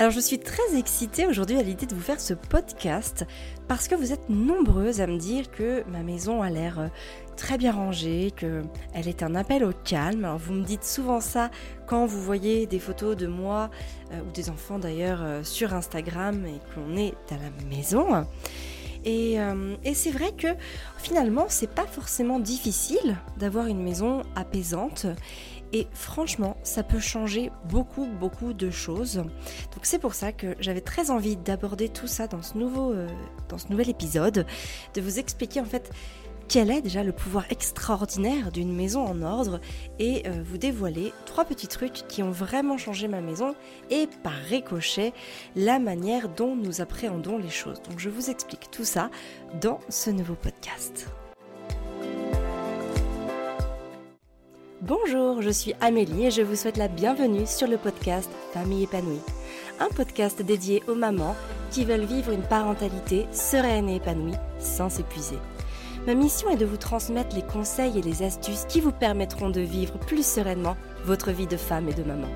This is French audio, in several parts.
Alors je suis très excitée aujourd'hui à l'idée de vous faire ce podcast parce que vous êtes nombreuses à me dire que ma maison a l'air euh, très bien rangée, qu'elle est un appel au calme. Alors vous me dites souvent ça quand vous voyez des photos de moi euh, ou des enfants d'ailleurs euh, sur Instagram et qu'on est à la maison. Et, et c'est vrai que finalement, c'est pas forcément difficile d'avoir une maison apaisante et franchement, ça peut changer beaucoup, beaucoup de choses. Donc c'est pour ça que j'avais très envie d'aborder tout ça dans ce, nouveau, euh, dans ce nouvel épisode, de vous expliquer en fait quel est déjà le pouvoir extraordinaire d'une maison en ordre et euh, vous dévoiler trois petits trucs qui ont vraiment changé ma maison et par ricochet la manière dont nous appréhendons les choses. Donc je vous explique tout ça dans ce nouveau podcast. Bonjour, je suis Amélie et je vous souhaite la bienvenue sur le podcast Famille épanouie. Un podcast dédié aux mamans qui veulent vivre une parentalité sereine et épanouie sans s'épuiser. Ma mission est de vous transmettre les conseils et les astuces qui vous permettront de vivre plus sereinement votre vie de femme et de maman.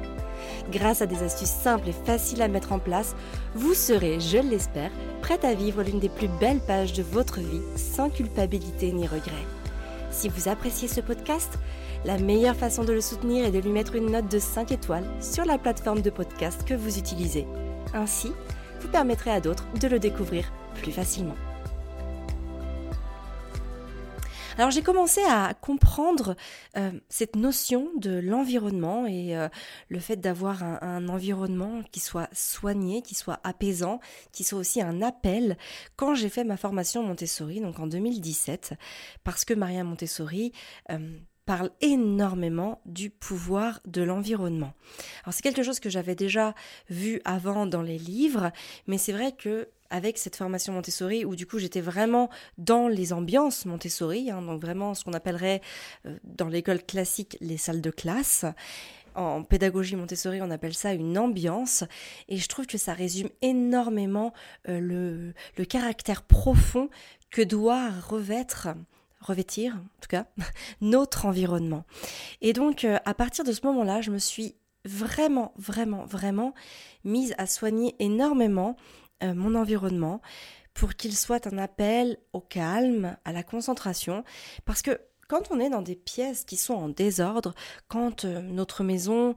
Grâce à des astuces simples et faciles à mettre en place, vous serez, je l'espère, prête à vivre l'une des plus belles pages de votre vie sans culpabilité ni regret. Si vous appréciez ce podcast, la meilleure façon de le soutenir est de lui mettre une note de 5 étoiles sur la plateforme de podcast que vous utilisez. Ainsi, vous permettrez à d'autres de le découvrir plus facilement. Alors j'ai commencé à comprendre euh, cette notion de l'environnement et euh, le fait d'avoir un, environnement qui soit soigné, qui soit apaisant, qui soit aussi un appel quand j'ai fait ma formation Montessori, donc en 2017, parce que Maria Montessori euh, parle énormément du pouvoir de l'environnement. Alors c'est quelque chose que j'avais déjà vu avant dans les livres, mais c'est vrai que avec cette formation Montessori où du coup j'étais vraiment dans les ambiances Montessori, hein, donc vraiment ce qu'on appellerait euh, dans l'école classique les salles de classe. En pédagogie Montessori, on appelle ça une ambiance, et je trouve que ça résume énormément euh, le, le caractère profond que doit revêtre revêtir, en tout cas, notre environnement. Et donc, euh, à partir de ce moment-là, je me suis vraiment, vraiment, vraiment mise à soigner énormément euh, mon environnement pour qu'il soit un appel au calme, à la concentration, parce que quand on est dans des pièces qui sont en désordre, quand euh, notre maison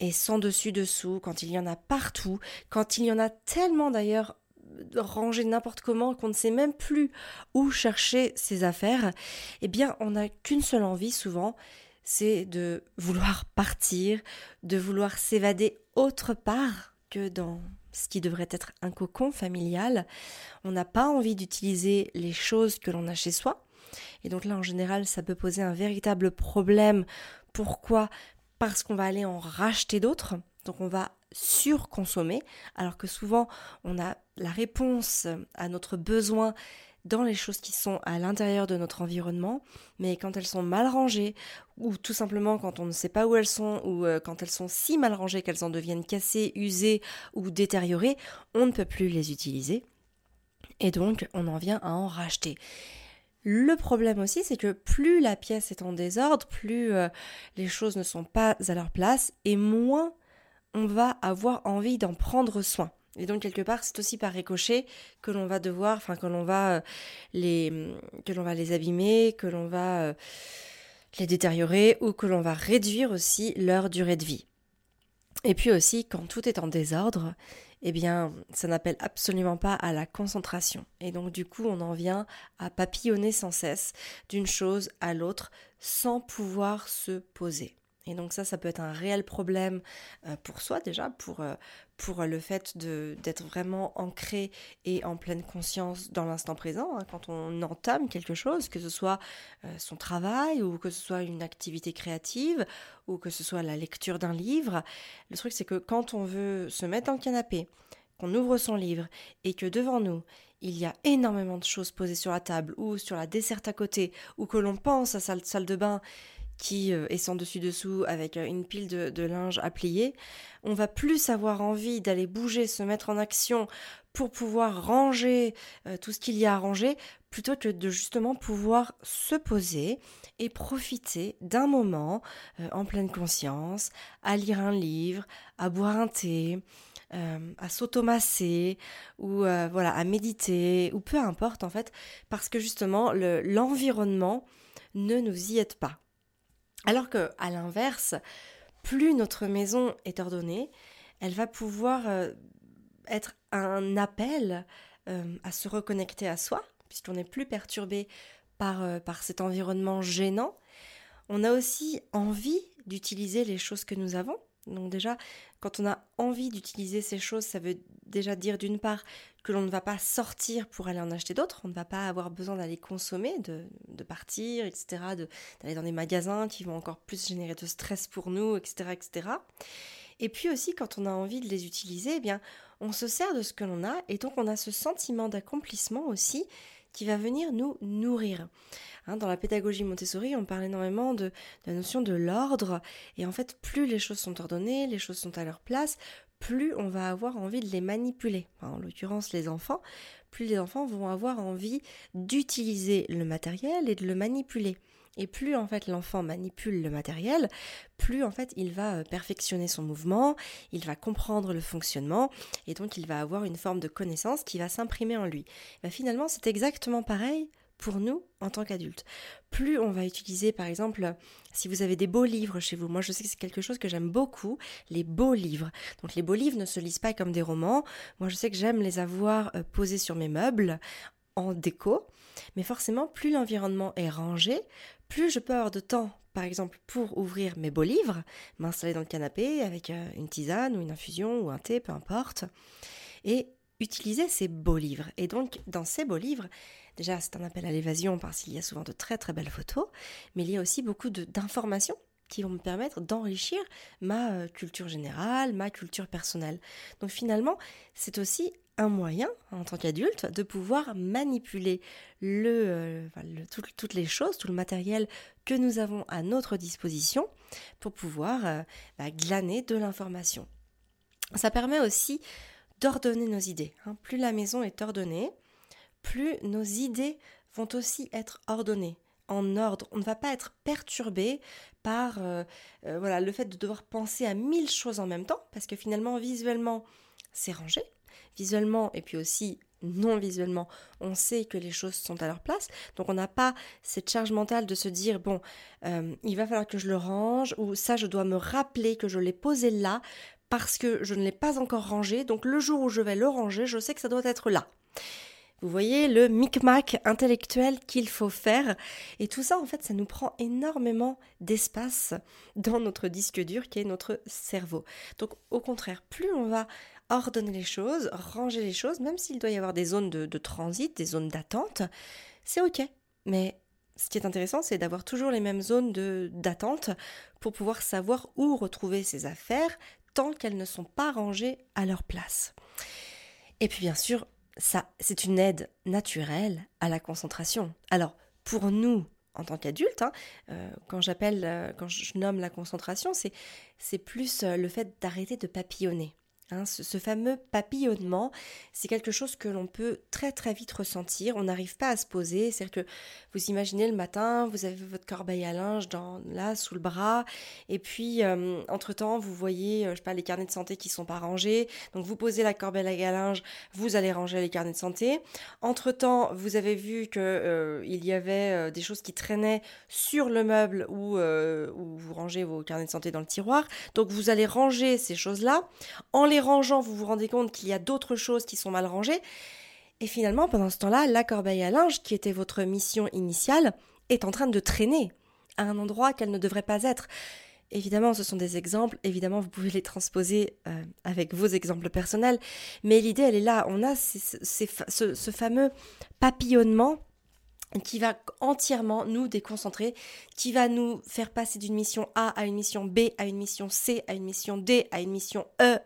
est sans dessus-dessous, quand il y en a partout, quand il y en a tellement d'ailleurs ranger n'importe comment, qu'on ne sait même plus où chercher ses affaires, eh bien, on n'a qu'une seule envie souvent, c'est de vouloir partir, de vouloir s'évader autre part que dans ce qui devrait être un cocon familial. On n'a pas envie d'utiliser les choses que l'on a chez soi. Et donc là, en général, ça peut poser un véritable problème. Pourquoi? Parce qu'on va aller en racheter d'autres. Donc on va surconsommer, alors que souvent on a la réponse à notre besoin dans les choses qui sont à l'intérieur de notre environnement, mais quand elles sont mal rangées, ou tout simplement quand on ne sait pas où elles sont, ou euh, quand elles sont si mal rangées qu'elles en deviennent cassées, usées ou détériorées, on ne peut plus les utiliser. Et donc on en vient à en racheter. Le problème aussi, c'est que plus la pièce est en désordre, plus euh, les choses ne sont pas à leur place, et moins on va avoir envie d'en prendre soin. Et donc quelque part, c'est aussi par ricochet que l'on va devoir, enfin que l'on va euh, les, que l'on va les abîmer, que l'on va euh, les détériorer ou que l'on va réduire aussi leur durée de vie. Et puis aussi, quand tout est en désordre, eh bien, ça n'appelle absolument pas à la concentration. Et donc, du coup, on en vient à papillonner sans cesse d'une chose à l'autre sans pouvoir se poser. Et donc ça, ça peut être un réel problème euh, pour soi déjà, pour, euh, pour le fait d'être vraiment ancré et en pleine conscience dans l'instant présent, hein, quand on entame quelque chose, que ce soit euh, son travail ou que ce soit une activité créative ou que ce soit la lecture d'un livre. Le truc, c'est que quand on veut se mettre dans le canapé, qu'on ouvre son livre et que devant nous, il y a énormément de choses posées sur la table ou sur la desserte à côté, ou que l'on pense à sa salle de bain qui euh, est sans dessus-dessous avec euh, une pile de, linge à plier, on va plus avoir envie d'aller bouger, se mettre en action pour pouvoir ranger euh, tout ce qu'il y a à ranger, plutôt que de justement pouvoir se poser et profiter d'un moment en pleine conscience, à lire un livre, à boire un thé, à s'automasser ou voilà à méditer ou peu importe en fait parce que justement l'environnement ne nous y aide pas. Alors que à l'inverse, plus notre maison est ordonnée, elle va pouvoir être un appel à se reconnecter à soi, puisqu'on n'est plus perturbé par, euh, par cet environnement gênant. On a aussi envie d'utiliser les choses que nous avons. Donc déjà, quand on a envie d'utiliser ces choses, ça veut déjà dire d'une part que l'on ne va pas sortir pour aller en acheter d'autres, on ne va pas avoir besoin d'aller consommer, de, partir, etc., d'aller dans des magasins qui vont encore plus générer de stress pour nous, etc., etc. Et puis aussi, quand on a envie de les utiliser, eh bien, on se sert de ce que l'on a, et donc on a ce sentiment d'accomplissement aussi qui va venir nous nourrir. Hein, dans la pédagogie Montessori, on parle énormément de, la notion de l'ordre, et en fait, plus les choses sont ordonnées, les choses sont à leur place, plus on va avoir envie de les manipuler. en l'occurrence, les enfants, plus les enfants vont avoir envie d'utiliser le matériel et de le manipuler. Et plus en fait l'enfant manipule le matériel, plus en fait il va euh, perfectionner son mouvement, il va comprendre le fonctionnement et donc il va avoir une forme de connaissance qui va s'imprimer en lui. Ben, finalement c'est exactement pareil pour nous en tant qu'adultes. Plus on va utiliser, par exemple, si vous avez des beaux livres chez vous, moi je sais que c'est quelque chose que j'aime beaucoup, les beaux livres. Donc les beaux livres ne se lisent pas comme des romans. Moi je sais que j'aime les avoir euh, posés sur mes meubles en déco. Mais forcément, plus l'environnement est rangé, plus je peux avoir de temps, par exemple, pour ouvrir mes beaux livres, m'installer dans le canapé avec euh, une tisane ou une infusion ou un thé, peu importe, et utiliser ces beaux livres. Et donc, dans ces beaux livres, déjà, c'est un appel à l'évasion parce qu'il y a souvent de très très belles photos, mais il y a aussi beaucoup d'informations qui vont me permettre d'enrichir ma euh, culture générale, ma culture personnelle. Donc finalement, c'est aussi un moyen, en tant qu'adulte, de pouvoir manipuler le, euh, toutes les choses, tout le matériel que nous avons à notre disposition pour pouvoir euh, bah, glaner de l'information. Ça permet aussi d'ordonner nos idées. Hein. Plus la maison est ordonnée, plus nos idées vont aussi être ordonnées en ordre. On ne va pas être perturbé par euh, voilà, le fait de devoir penser à mille choses en même temps, parce que finalement, visuellement, c'est rangé visuellement et puis aussi non visuellement, on sait que les choses sont à leur place. Donc on n'a pas cette charge mentale de se dire, bon, euh, il va falloir que je le range, ou ça, je dois me rappeler que je l'ai posé là parce que je ne l'ai pas encore rangé. Donc le jour où je vais le ranger, je sais que ça doit être là. Vous voyez le micmac intellectuel qu'il faut faire. Et tout ça, en fait, ça nous prend énormément d'espace dans notre disque dur qui est notre cerveau. Donc, au contraire, plus on va ordonner les choses, ranger les choses, même s'il doit y avoir des zones de, transit, des zones d'attente, c'est ok. Mais ce qui est intéressant, c'est d'avoir toujours les mêmes zones d'attente pour pouvoir savoir où retrouver ses affaires tant qu'elles ne sont pas rangées à leur place. Et puis bien sûr, ça, c'est une aide naturelle à la concentration. Alors, pour nous, en tant qu'adultes, hein, euh, quand j'appelle, euh, quand je nomme la concentration, c'est plus euh, le fait d'arrêter de papillonner. Hein, ce, fameux papillonnement, c'est quelque chose que l'on peut très très vite ressentir. On n'arrive pas à se poser. C'est-à-dire que vous imaginez le matin, vous avez votre corbeille à linge dans, là sous le bras, et puis euh, entre temps vous voyez, euh, je sais pas, les carnets de santé qui sont pas rangés. Donc vous posez la corbeille à linge, vous allez ranger les carnets de santé. Entre temps, vous avez vu que euh, il y avait des choses qui traînaient sur le meuble où, vous rangez vos carnets de santé dans le tiroir. Donc vous allez ranger ces choses-là en les rangeant, vous vous rendez compte qu'il y a d'autres choses qui sont mal rangées. Et finalement, pendant ce temps-là, la corbeille à linge, qui était votre mission initiale, est en train de traîner à un endroit qu'elle ne devrait pas être. Évidemment, ce sont des exemples, évidemment, vous pouvez les transposer euh, avec vos exemples personnels, mais l'idée, elle est là. On a ce, fameux papillonnement qui va entièrement nous déconcentrer, qui va nous faire passer d'une mission A à une mission B, à une mission C, à une mission D, à une mission E,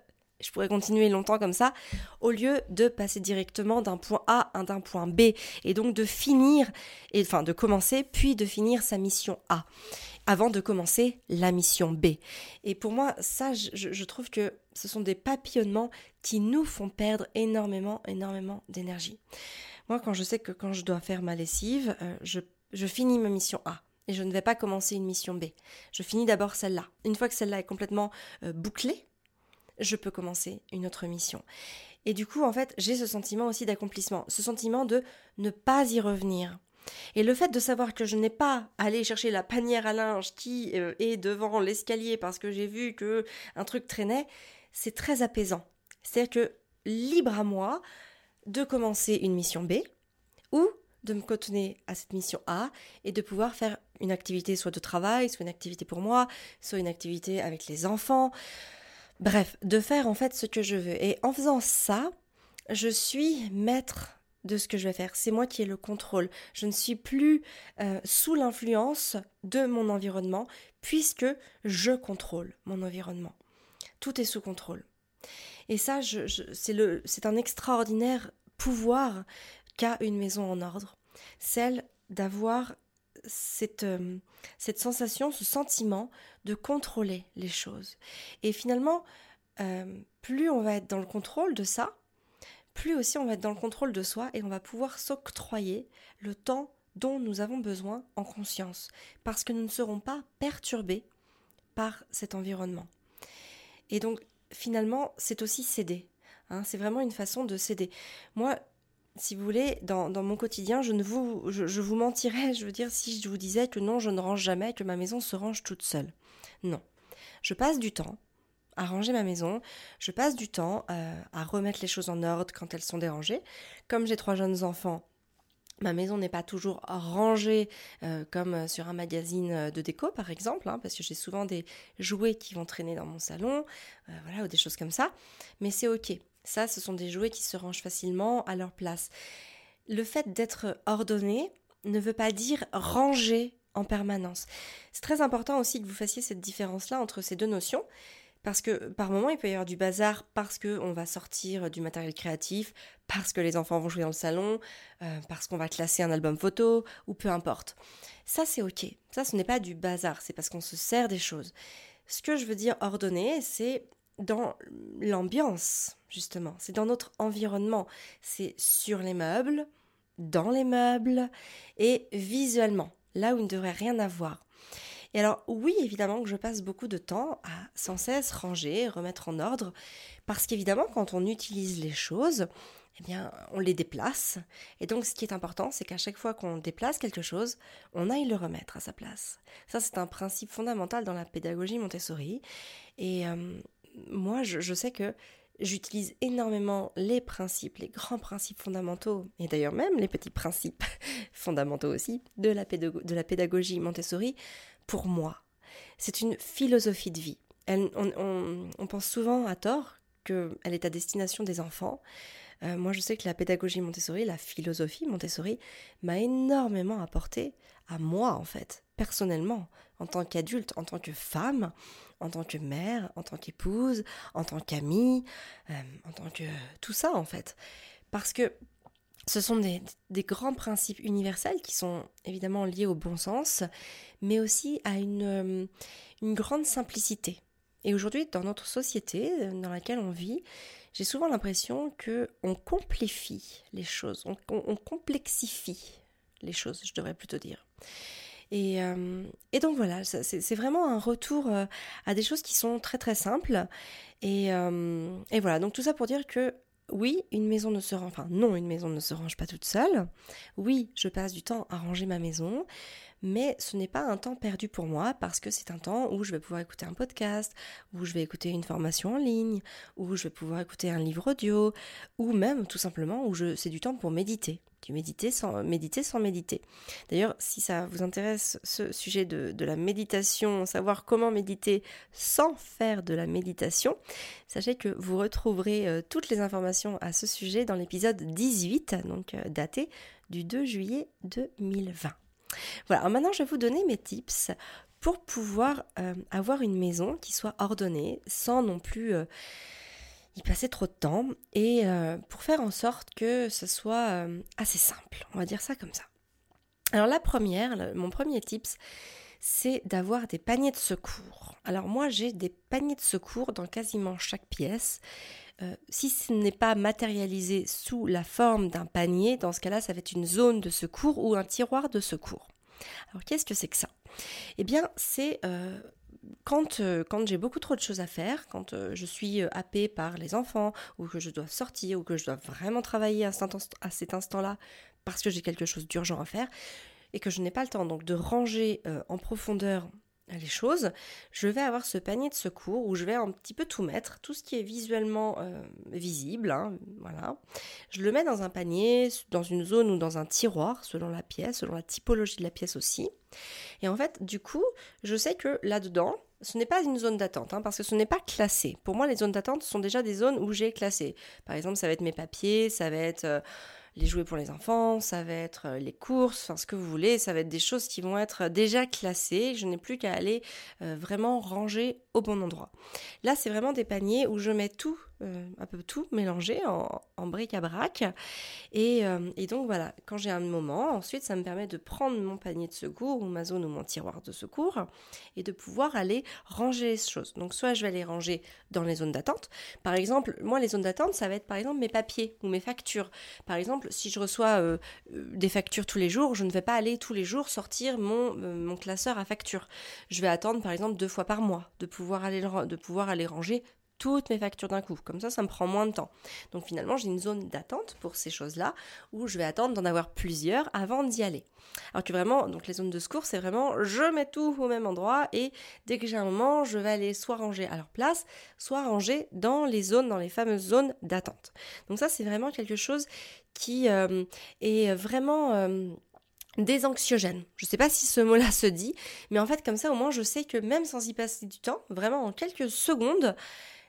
je pourrais continuer longtemps comme ça, au lieu de passer directement d'un point A à d'un point B, et donc de finir, enfin de commencer, puis de finir sa mission A, avant de commencer la mission B. Et pour moi, ça, je, trouve que ce sont des papillonnements qui nous font perdre énormément, énormément d'énergie. Moi, quand je sais que quand je dois faire ma lessive, euh, je, je finis ma mission A et je ne vais pas commencer une mission B. Je finis d'abord celle-là. Une fois que celle-là est complètement euh, bouclée, je peux commencer une autre mission. Et du coup, en fait, j'ai ce sentiment aussi d'accomplissement, ce sentiment de ne pas y revenir. Et le fait de savoir que je n'ai pas à aller chercher la panière à linge qui euh, est devant l'escalier parce que j'ai vu que un truc traînait, c'est très apaisant. C'est-à-dire que libre à moi de commencer une mission B ou de me cotonner à cette mission A et de pouvoir faire une activité soit de travail, soit une activité pour moi, soit une activité avec les enfants. Bref, de faire en fait ce que je veux. Et en faisant ça, je suis maître de ce que je vais faire. C'est moi qui ai le contrôle. Je ne suis plus euh, sous l'influence de mon environnement puisque je contrôle mon environnement. Tout est sous contrôle. Et ça, c'est un extraordinaire pouvoir qu'a une maison en ordre. Celle d'avoir cette, euh, cette sensation, ce sentiment de contrôler les choses. Et finalement, euh, plus on va être dans le contrôle de ça, plus aussi on va être dans le contrôle de soi et on va pouvoir s'octroyer le temps dont nous avons besoin en conscience, parce que nous ne serons pas perturbés par cet environnement. Et donc, finalement, c'est aussi céder. Hein, c'est vraiment une façon de céder. Moi, si vous voulez, dans, mon quotidien, je ne vous, je, vous mentirais, je veux dire, si je vous disais que non, je ne range jamais, que ma maison se range toute seule. Non. Je passe du temps à ranger ma maison, je passe du temps euh, à remettre les choses en ordre quand elles sont dérangées. Comme j'ai trois jeunes enfants, Ma maison n'est pas toujours rangée euh, comme sur un magazine de déco par exemple, hein, parce que j'ai souvent des jouets qui vont traîner dans mon salon, euh, voilà, ou des choses comme ça. Mais c'est ok. Ça, ce sont des jouets qui se rangent facilement à leur place. Le fait d'être ordonné ne veut pas dire ranger en permanence. C'est très important aussi que vous fassiez cette différence-là entre ces deux notions. Parce que par moment, il peut y avoir du bazar parce qu'on va sortir du matériel créatif, parce que les enfants vont jouer dans le salon, euh, parce qu'on va classer un album photo, ou peu importe. Ça, c'est ok. Ça, ce n'est pas du bazar, c'est parce qu'on se sert des choses. Ce que je veux dire ordonné, c'est dans l'ambiance, justement. C'est dans notre environnement. C'est sur les meubles, dans les meubles et visuellement, là où il ne devrait rien avoir. Et alors oui, évidemment que je passe beaucoup de temps à sans cesse ranger, remettre en ordre, parce qu'évidemment quand on utilise les choses, eh bien, on les déplace. Et donc, ce qui est important, c'est qu'à chaque fois qu'on déplace quelque chose, on aille le remettre à sa place. Ça, c'est un principe fondamental dans la pédagogie Montessori. Et euh, moi, je, sais que j'utilise énormément les principes, les grands principes fondamentaux, et d'ailleurs même les petits principes fondamentaux aussi, de la, pédagogie Montessori pour moi. C'est une philosophie de vie. on, pense souvent à tort qu'elle est à destination des enfants. Euh, moi, je sais que la pédagogie Montessori, la philosophie Montessori, m'a énormément apporté à moi, en fait, personnellement, en tant qu'adulte, en tant que femme, en tant que mère, en tant qu'épouse, en tant qu'amie, euh, en tant que tout ça en fait. Parce que ce sont des, grands principes universels qui sont évidemment liés au bon sens, mais aussi à une, euh, une grande simplicité. Et aujourd'hui, dans notre société dans laquelle on vit, j'ai souvent l'impression que on complifie les choses, on complexifie les choses, je devrais plutôt dire. Euh, et, donc voilà, c'est vraiment un retour euh, à des choses qui sont très très simples. Euh, et, voilà, donc tout ça pour dire que oui, une maison ne se range, enfin non, une maison ne se range pas toute seule. Oui, je passe du temps à ranger ma maison, mais ce n'est pas un temps perdu pour moi parce que c'est un temps où je vais pouvoir écouter un podcast, où je vais écouter une formation en ligne, où je vais pouvoir écouter un livre audio, ou même tout simplement où c'est du temps pour méditer du méditer sans méditer sans méditer. D'ailleurs, si ça vous intéresse ce sujet de, la méditation, savoir comment méditer sans faire de la méditation, sachez que vous retrouverez euh, toutes les informations à ce sujet dans l'épisode 18, donc euh, daté du 2 juillet 2020. Voilà, maintenant je vais vous donner mes tips pour pouvoir euh, avoir une maison qui soit ordonnée sans non plus y passer trop de temps et euh, pour faire en sorte que ce soit euh, assez simple, on va dire ça comme ça. Alors la première, mon premier tips, c'est d'avoir des paniers de secours. Alors moi j'ai des paniers de secours dans quasiment chaque pièce. Euh, si ce n'est pas matérialisé sous la forme d'un panier, dans ce cas-là, ça va être une zone de secours ou un tiroir de secours. Alors qu'est-ce que c'est que ça? Eh bien, c'est euh, quand, euh, quand j'ai beaucoup trop de choses à faire, quand je suis happée par les enfants, ou que je dois sortir, ou que je dois vraiment travailler à cet instant-là parce que j'ai quelque chose d'urgent à faire, et que je n'ai pas le temps donc de ranger en profondeur les choses, je vais avoir ce panier de secours où je vais un petit peu tout mettre, tout ce qui est visuellement euh, visible, hein, voilà. Je le mets dans un panier, dans une zone ou dans un tiroir, selon la pièce, selon la typologie de la pièce aussi. Et en fait, du coup, je sais que là-dedans, ce n'est pas une zone d'attente, hein, parce que ce n'est pas classé. Pour moi, les zones d'attente sont déjà des zones où j'ai classé. Par exemple, ça va être mes papiers, ça va être... Euh, les jouets pour les enfants, ça va être euh, les courses, enfin ce que vous voulez, ça va être des choses qui vont être déjà classées. Je n'ai plus qu'à aller euh, vraiment ranger au bon endroit. Là, c'est vraiment des paniers où je mets tout, euh, un peu tout mélangé en, bric-à-brac. Et, et, donc voilà, quand j'ai un moment, ensuite, ça me permet de prendre mon panier de secours ou ma zone ou mon tiroir de secours et de pouvoir aller ranger les choses. Donc soit je vais les ranger dans les zones d'attente. Par exemple, moi, les zones d'attente, ça va être par exemple mes papiers ou mes factures. Par exemple, si je reçois euh, euh, des factures tous les jours, je ne vais pas aller tous les jours sortir mon, euh, mon classeur à factures. Je vais attendre par exemple deux fois par mois de pouvoir aller, de pouvoir aller ranger toutes mes factures d'un coup. Comme ça, ça me prend moins de temps. Donc finalement, j'ai une zone d'attente pour ces choses-là où je vais attendre d'en avoir plusieurs avant d'y aller. Alors que vraiment, donc les zones de secours, c'est vraiment je mets tout au même endroit et dès que j'ai un moment, je vais aller soit ranger à leur place, soit ranger dans les zones, dans les fameuses zones d'attente. Donc ça, c'est vraiment quelque chose qui euh, est vraiment... Euh, désanxiogène. Je ne sais pas si ce mot-là se dit, mais en fait comme ça au moins je sais que même sans y passer du temps, vraiment en quelques secondes,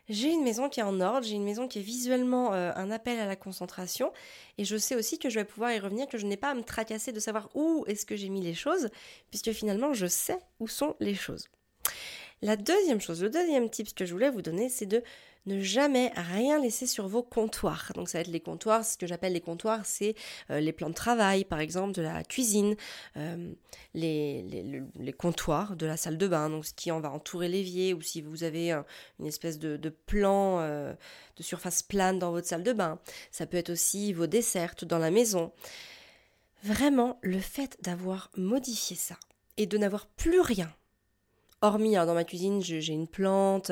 j'ai une maison qui est en ordre, j'ai une maison qui est visuellement euh, un appel à la concentration, et je sais aussi que je vais pouvoir y revenir, que je n'ai pas à me tracasser de savoir où est-ce que j'ai mis les choses, puisque finalement je sais où sont les choses. La deuxième chose, le deuxième tip que je voulais vous donner, c'est de ne jamais rien laisser sur vos comptoirs. Donc ça va être les comptoirs, ce que j'appelle les comptoirs, c'est euh, les plans de travail, par exemple, de la cuisine, euh, les, comptoirs de la salle de bain, donc ce qui en va entourer l'évier, ou si vous avez une espèce de, plan euh, de surface plane dans votre salle de bain. Ça peut être aussi vos desserts dans la maison. Vraiment, le fait d'avoir modifié ça et de n'avoir plus rien Hormis, dans ma cuisine, j'ai une plante,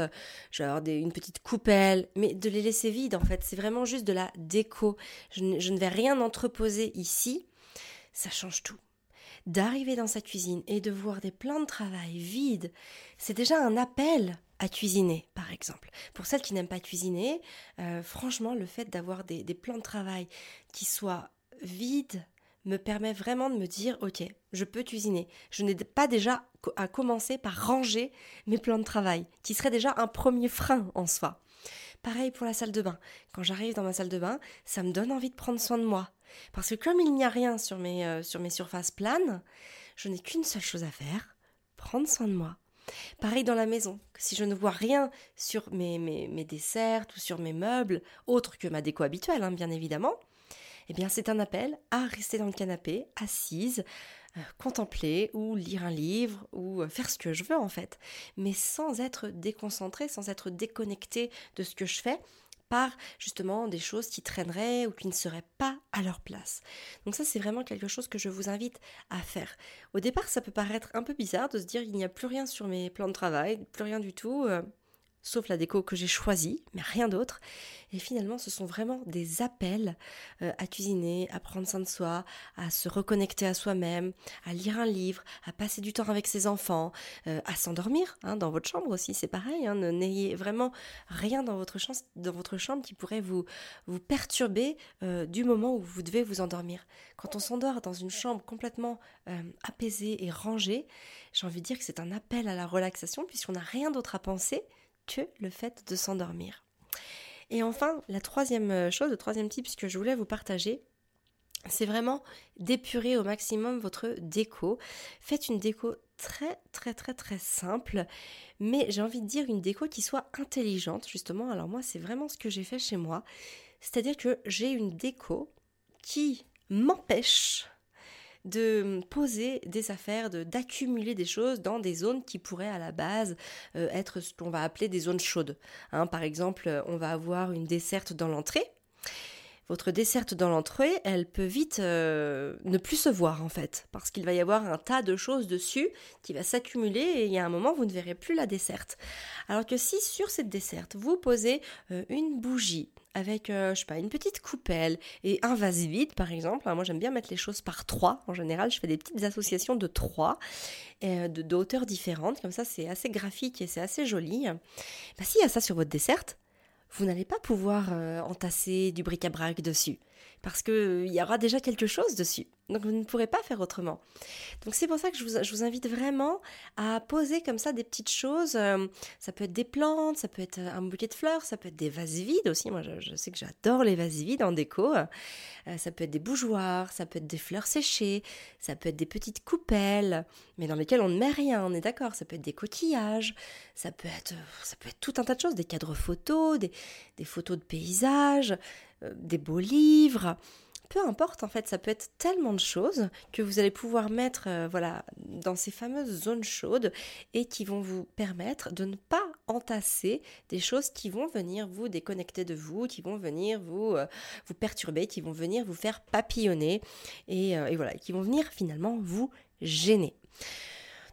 je vais avoir une petite coupelle, mais de les laisser vides, en fait, c'est vraiment juste de la déco. Je ne, vais rien entreposer ici, ça change tout. D'arriver dans sa cuisine et de voir des plans de travail vides, c'est déjà un appel à cuisiner, par exemple. Pour celles qui n'aiment pas cuisiner, euh, franchement, le fait d'avoir des plans de travail qui soient vides, me permet vraiment de me dire, ok, je peux cuisiner. Je n'ai pas déjà à commencer par ranger mes plans de travail, qui serait déjà un premier frein en soi. Pareil pour la salle de bain. Quand j'arrive dans ma salle de bain, ça me donne envie de prendre soin de moi. Parce que comme il n'y a rien sur mes, euh, sur mes surfaces planes, je n'ai qu'une seule chose à faire, prendre soin de moi. Pareil dans la maison, si je ne vois rien sur mes, mes, desserts ou sur mes meubles, autre que ma déco habituelle, hein, bien évidemment, eh bien c'est un appel à rester dans le canapé, assise, euh, contempler ou lire un livre ou euh, faire ce que je veux en fait, mais sans être déconcentré, sans être déconnecté de ce que je fais par justement des choses qui traîneraient ou qui ne seraient pas à leur place. Donc ça c'est vraiment quelque chose que je vous invite à faire. Au départ ça peut paraître un peu bizarre de se dire il n'y a plus rien sur mes plans de travail, plus rien du tout. Euh, sauf la déco que j'ai choisie, mais rien d'autre. Et finalement, ce sont vraiment des appels euh, à cuisiner, à prendre soin de soi, à se reconnecter à soi-même, à lire un livre, à passer du temps avec ses enfants, euh, à s'endormir. Hein, dans votre chambre aussi, c'est pareil. Hein, N'ayez vraiment rien dans votre, chambre, qui pourrait vous, vous perturber euh, du moment où vous devez vous endormir. Quand on s'endort dans une chambre complètement apaisée et rangée, j'ai envie de dire que c'est un appel à la relaxation puisqu'on n'a rien d'autre à penser que le fait de s'endormir. Et enfin, la troisième euh, chose, le troisième type que je voulais vous partager, c'est vraiment d'épurer au maximum votre déco. Faites une déco très très très très simple, mais j'ai envie de dire une déco qui soit intelligente justement. Alors moi, c'est vraiment ce que j'ai fait chez moi. C'est-à-dire que j'ai une déco qui m'empêche de poser des affaires, d'accumuler des choses dans des zones qui pourraient à la base euh, être ce qu'on va appeler des zones chaudes. Hein, par exemple, on va avoir une desserte dans l'entrée votre desserte dans l'entrée, elle peut vite euh, ne plus se voir en fait, parce qu'il va y avoir un tas de choses dessus qui va s'accumuler et il y a un moment vous ne verrez plus la desserte. Alors que si sur cette desserte vous posez euh, une bougie avec euh, je sais pas une petite coupelle et un vase vide par exemple, moi j'aime bien mettre les choses par trois. En général, je fais des petites associations de trois de, de hauteurs différentes, comme ça c'est assez graphique et c'est assez joli. Bah, s'il y a ça sur votre desserte, vous n'allez pas pouvoir euh, entasser du bric-à-brac dessus, parce qu'il euh, y aura déjà quelque chose dessus. Donc vous ne pourrez pas faire autrement. Donc c'est pour ça que je vous, invite vraiment à poser comme ça des petites choses. Euh, ça peut être des plantes, ça peut être un bouquet de fleurs, ça peut être des vases vides aussi. Moi je, sais que j'adore les vases vides en déco. Euh, ça peut être des bougeoirs, ça peut être des fleurs séchées, ça peut être des petites coupelles, mais dans lesquelles on ne met rien, on est d'accord. Ça peut être des coquillages, ça peut être, ça peut être tout un tas de choses, des cadres photos, des, photos de paysages, euh, des beaux livres peu importe en fait, ça peut être tellement de choses que vous allez pouvoir mettre euh, voilà dans ces fameuses zones chaudes et qui vont vous permettre de ne pas entasser des choses qui vont venir vous déconnecter de vous, qui vont venir vous euh, vous perturber, qui vont venir vous faire papillonner et, et voilà, qui vont venir finalement vous gêner.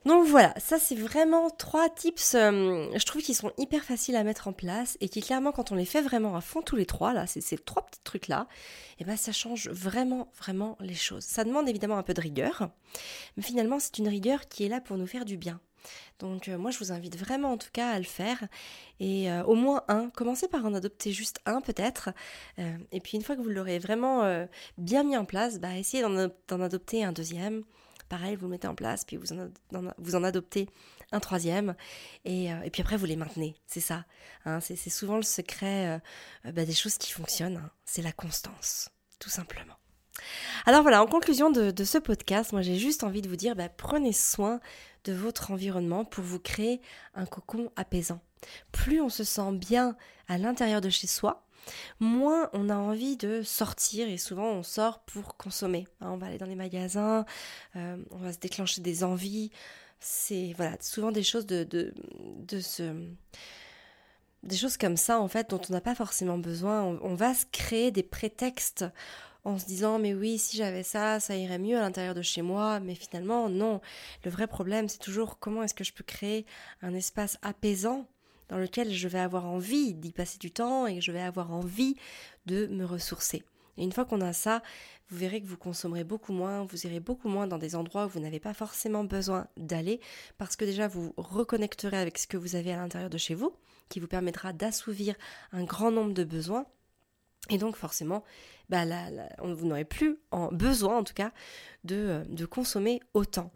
Donc voilà, ça c'est vraiment trois tips, euh, je trouve qu'ils sont hyper faciles à mettre en place et qui clairement quand on les fait vraiment à fond tous les trois, là, ces trois petits trucs là, et eh ben ça change vraiment, vraiment les choses. Ça demande évidemment un peu de rigueur, mais finalement c'est une rigueur qui est là pour nous faire du bien. Donc euh, moi je vous invite vraiment en tout cas à le faire et euh, au moins un, commencez par en adopter juste un peut-être et puis une fois que vous l'aurez vraiment bien mis en place, bah essayez d'en adopter un deuxième, pareil, vous le mettez en place, puis vous en, vous en adoptez un troisième, et, euh, et, puis après vous les maintenez, c'est ça. Hein, c'est souvent le secret euh, euh, bah, des choses qui fonctionnent, hein. c'est la constance, tout simplement. Alors voilà, en conclusion de, ce podcast, moi j'ai juste envie de vous dire, bah, prenez soin de votre environnement pour vous créer un cocon apaisant. Plus on se sent bien à l'intérieur de chez soi, moins on a envie de sortir et souvent on sort pour consommer. Hein, on va aller dans les magasins, euh, on va se déclencher des envies. C'est voilà souvent des choses de, de, de ce des choses comme ça en fait dont on n'a pas forcément besoin. On, va se créer des prétextes en se disant mais oui si j'avais ça ça irait mieux à l'intérieur de chez moi mais finalement non le vrai problème c'est toujours comment est-ce que je peux créer un espace apaisant dans lequel je vais avoir envie d'y passer du temps et je vais avoir envie de me ressourcer. Et une fois qu'on a ça, vous verrez que vous consommerez beaucoup moins, vous irez beaucoup moins dans des endroits où vous n'avez pas forcément besoin d'aller, parce que déjà vous reconnecterez avec ce que vous avez à l'intérieur de chez vous, qui vous permettra d'assouvir un grand nombre de besoins. Et donc forcément, bah vous n'aurez plus en besoin en tout cas de, euh, de consommer autant.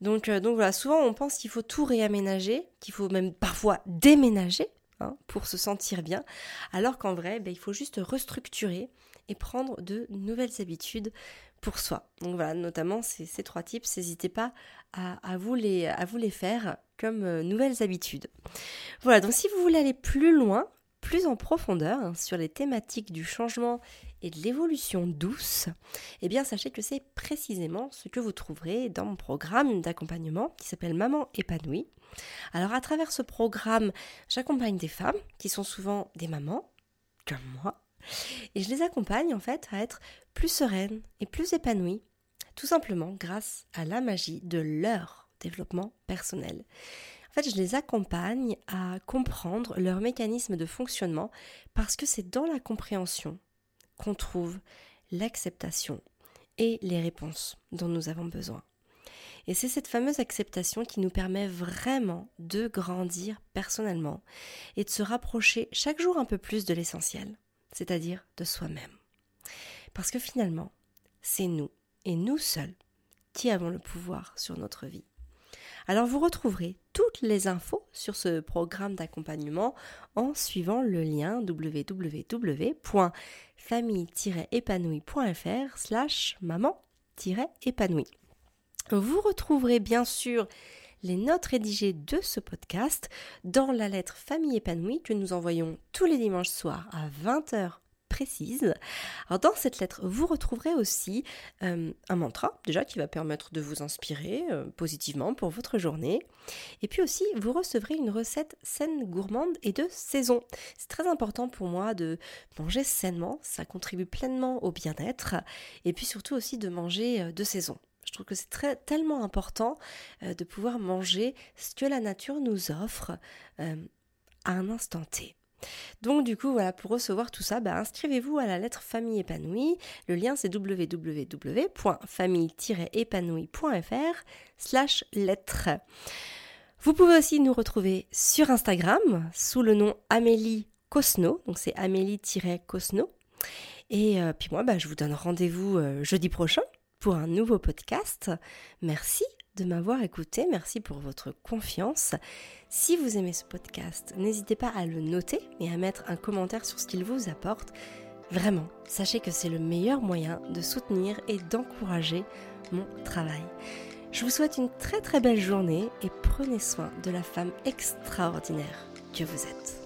Donc, euh, donc voilà, souvent on pense qu'il faut tout réaménager, qu'il faut même parfois déménager hein, pour se sentir bien, alors qu'en vrai, ben, il faut juste restructurer et prendre de nouvelles habitudes pour soi. Donc voilà, notamment ces, trois tips, n'hésitez pas à, vous les, à vous les faire comme euh, nouvelles habitudes. Voilà, donc si vous voulez aller plus loin, plus en profondeur hein, sur les thématiques du changement et de l'évolution douce, eh bien sachez que c'est précisément ce que vous trouverez dans mon programme d'accompagnement qui s'appelle Maman épanouie. Alors à travers ce programme, j'accompagne des femmes qui sont souvent des mamans, comme moi, et je les accompagne en fait à être plus sereines et plus épanouies, tout simplement grâce à la magie de leur développement personnel. En fait, je les accompagne à comprendre leur mécanisme de fonctionnement parce que c'est dans la compréhension qu'on trouve l'acceptation et les réponses dont nous avons besoin. Et c'est cette fameuse acceptation qui nous permet vraiment de grandir personnellement et de se rapprocher chaque jour un peu plus de l'essentiel, c'est-à-dire de soi-même. Parce que finalement, c'est nous et nous seuls qui avons le pouvoir sur notre vie. Alors vous retrouverez toutes les infos sur ce programme d'accompagnement en suivant le lien www.famille-épanouie.fr slash maman-épanouie. Vous retrouverez bien sûr les notes rédigées de ce podcast dans la lettre Famille épanouie que nous envoyons tous les dimanches soirs à 20h précise. Alors dans cette lettre, vous retrouverez aussi euh, un mantra déjà qui va permettre de vous inspirer euh, positivement pour votre journée. Et puis aussi, vous recevrez une recette saine, gourmande et de saison. C'est très important pour moi de manger sainement, ça contribue pleinement au bien-être. Et puis surtout aussi de manger euh, de saison. Je trouve que c'est très, tellement important de pouvoir manger ce que la nature nous offre à un instant T. Donc du coup, voilà, pour recevoir tout ça, bah, inscrivez-vous à la lettre Famille épanouie. Le lien c'est www.famille-épanouie.fr slash lettre. Vous pouvez aussi nous retrouver sur Instagram sous le nom Amélie Cosno, donc c'est Amélie-Cosno. Et euh, puis moi, bah, je vous donne rendez-vous euh, jeudi prochain pour un nouveau podcast. Merci de m'avoir écouté, merci pour votre confiance. Si vous aimez ce podcast, n'hésitez pas à le noter et à mettre un commentaire sur ce qu'il vous apporte. Vraiment, sachez que c'est le meilleur moyen de soutenir et d'encourager mon travail. Je vous souhaite une très très belle journée et prenez soin de la femme extraordinaire que vous êtes.